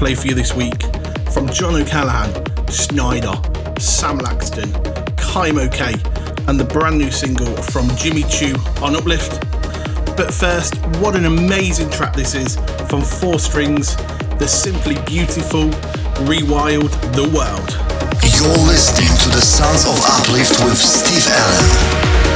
play for you this week from John O'Callaghan, Sneijder, Sam Laxton, Kaimo K, and the brand new single from Jimmy Chou on Uplift. But first, what an amazing track this is from Four Strings, the simply beautiful Rewild the World. You're listening to the Sounds of Uplift with Steve Allen.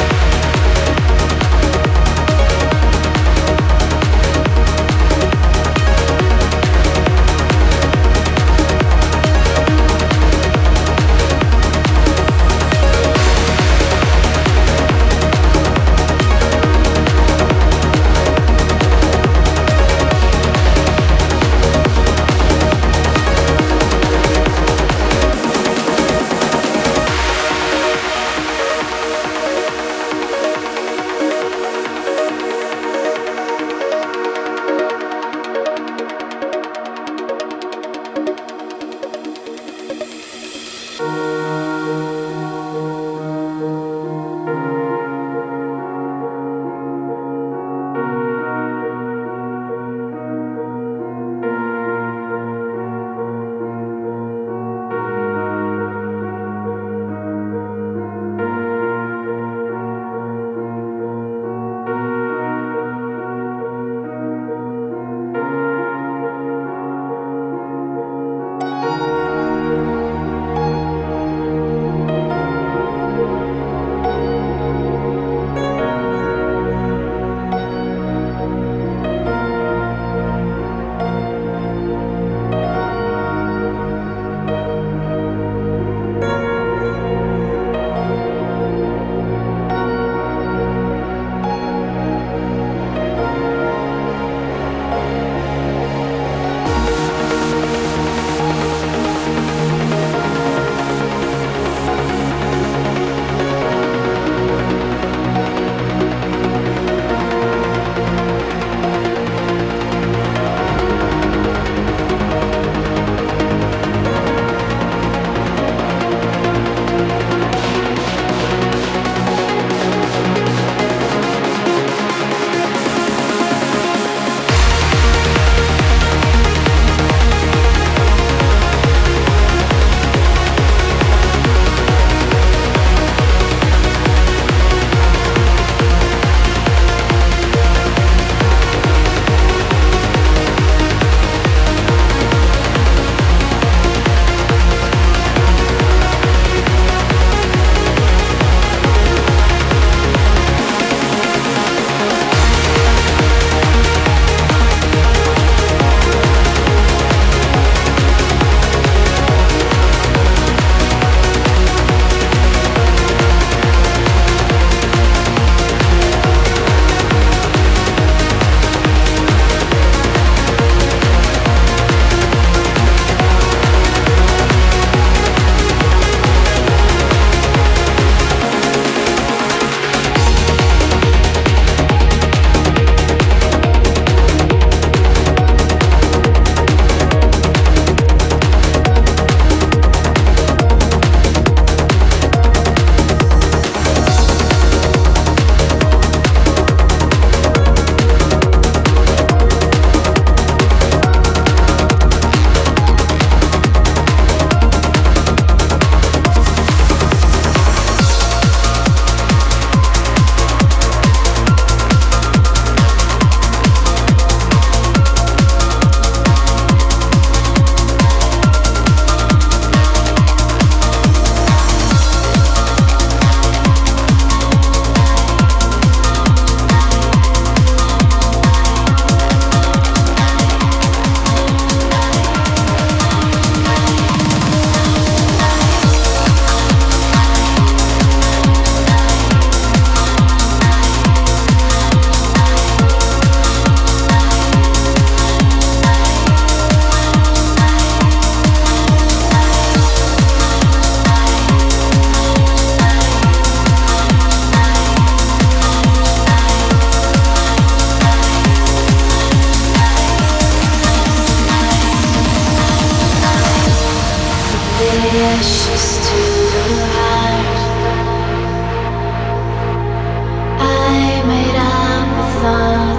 sun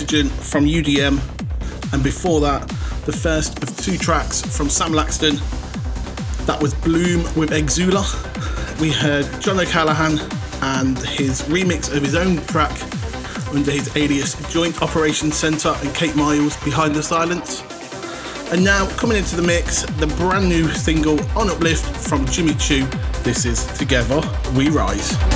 Oxygen from UDM, and before that, the first of two tracks from Sam Laxton. That was Bloom with Exouler. We heard John O'Callaghan and his remix of his own track under his alias Joint Operations Centre and Kate Miles Behind the Silence. And now, coming into the mix, the brand new single on Uplift from Jimmy Chou. This is Together We Rise.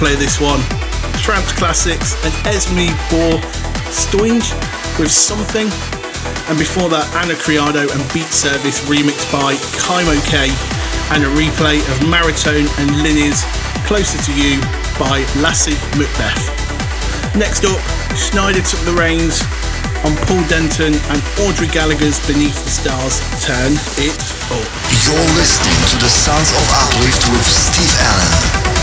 play this one. Trance Classics and Esmee Bor Stotijn with Something. And before that, Ana Criado and Beat Service remixed by Kaimo K. And a replay of Maratone and Linney's Closer to You by Lasse Macbeth. Next up, Sneijder took the reins on Paul Denton and Audrey Gallagher's Beneath the Stars. Turn it up. You're listening to the Sons of Uplift with Steve Allen.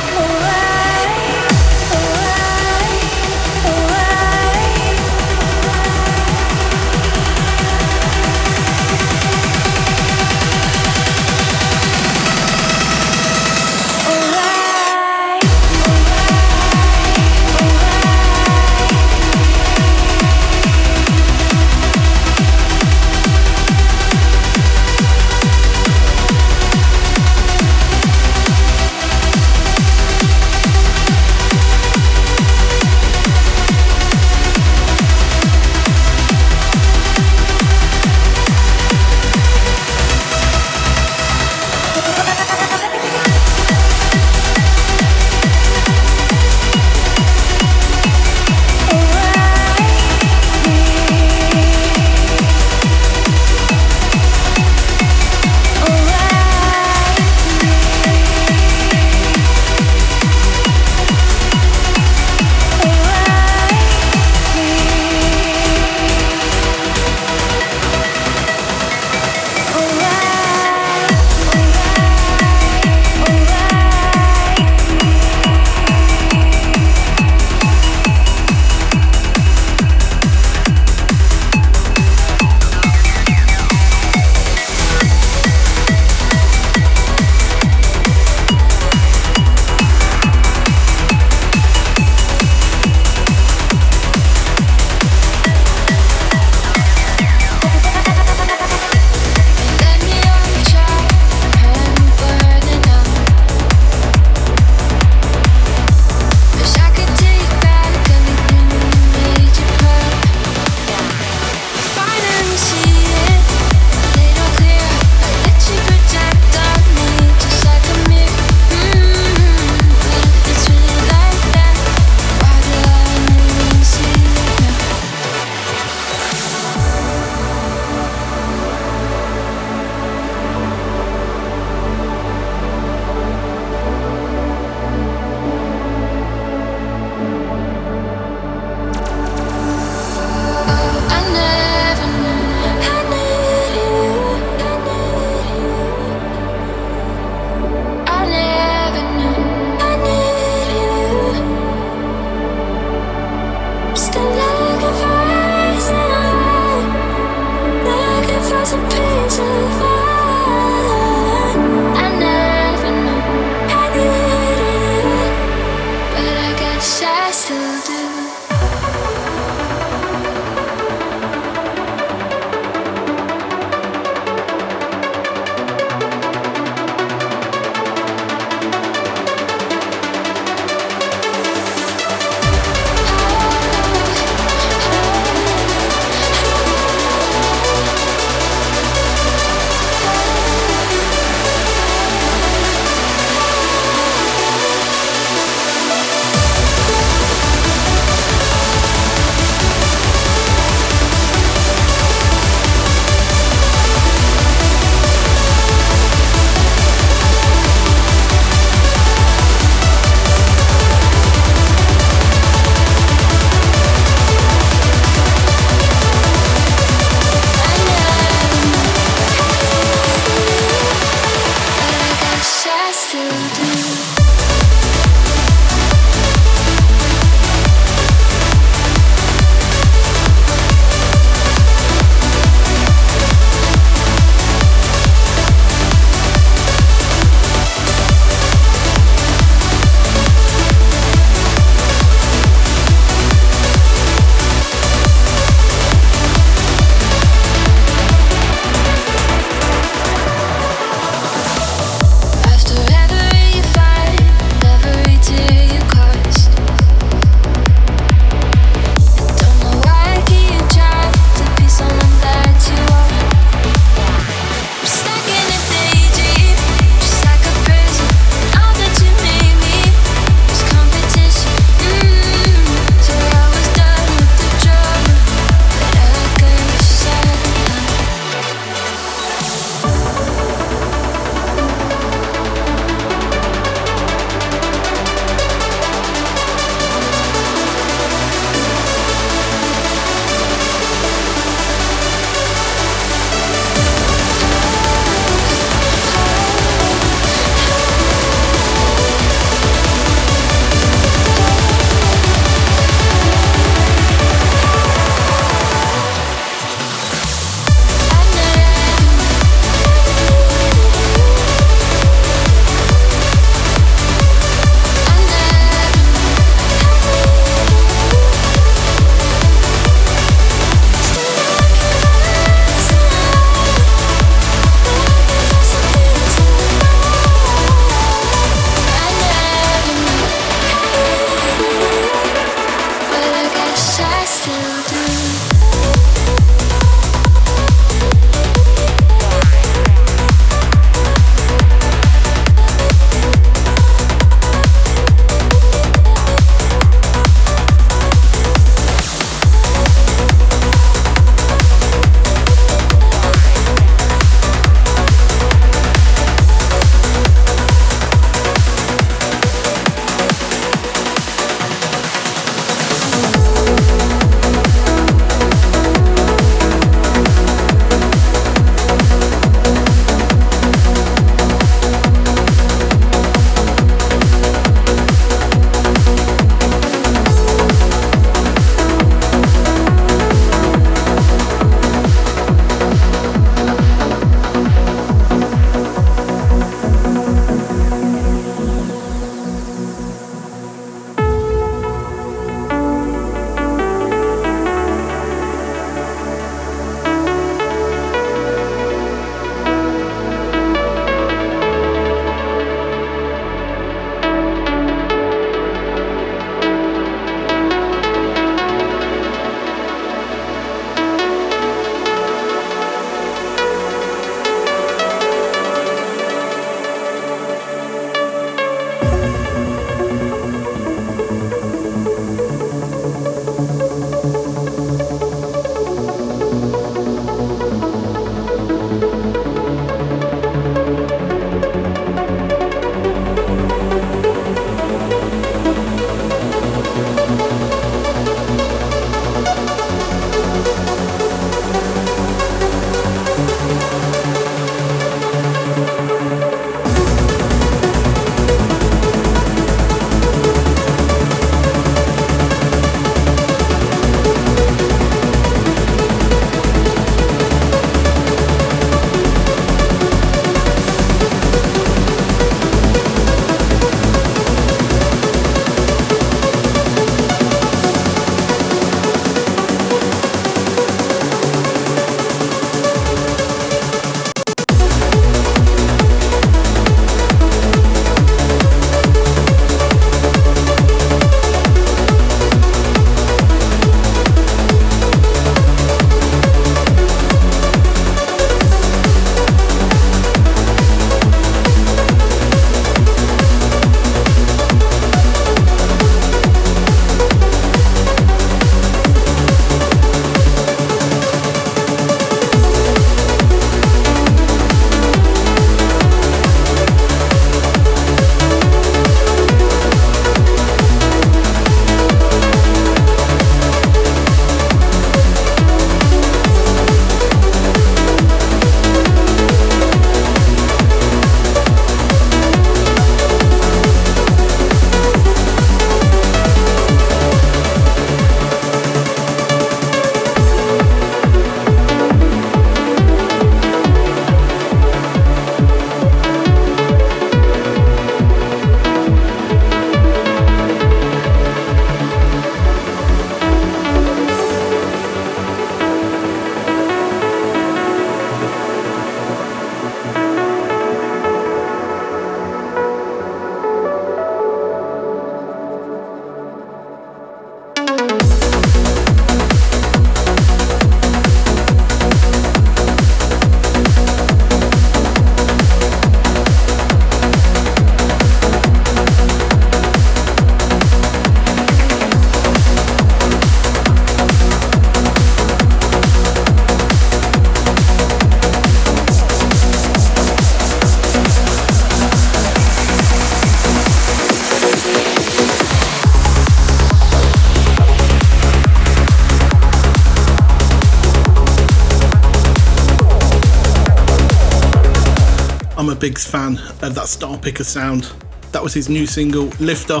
Big fan of that Starpicker sound. That was his new single, Lifter.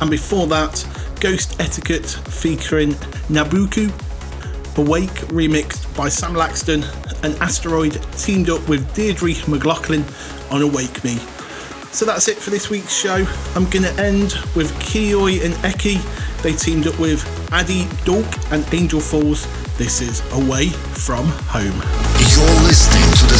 And before that, Ghost Etiquette featuring Nabuko, Awake remixed by Sam Laxton, and Asteroid teamed up with Deirdre McLaughlin on Awake Me. So that's it for this week's show. I'm going to end with Kiyoi and Eky. They teamed up with Addy Dork and Angel Falls. This is Away from Home. You're listening to the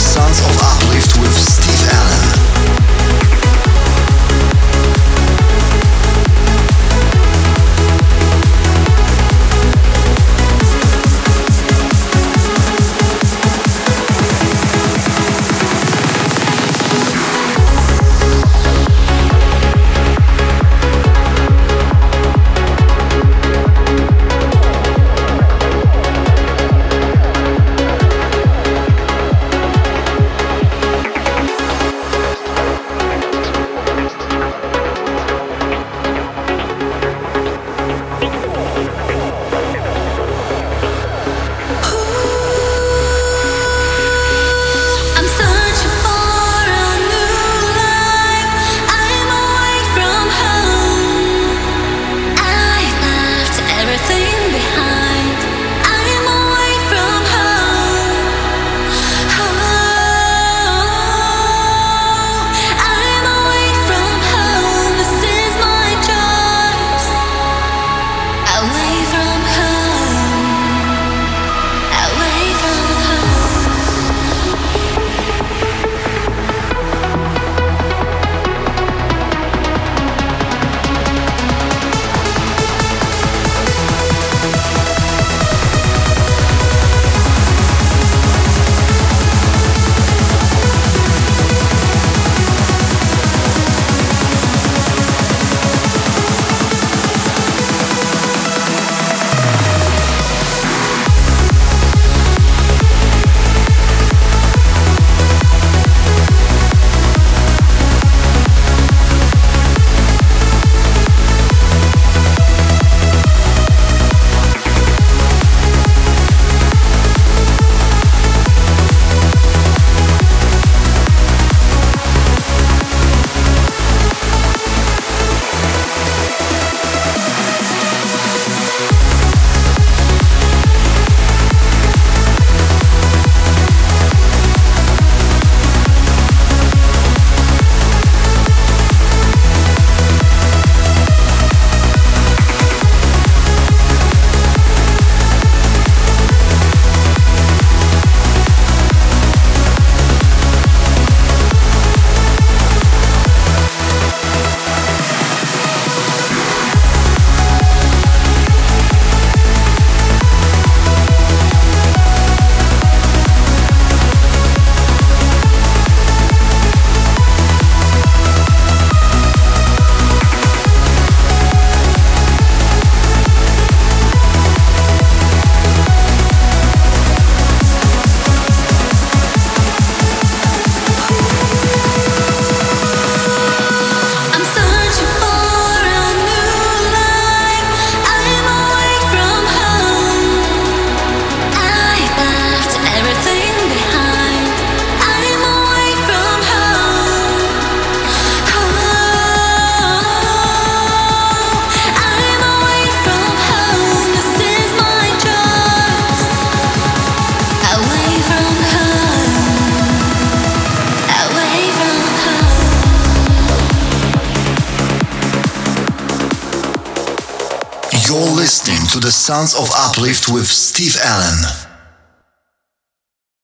Sons of Uplift with.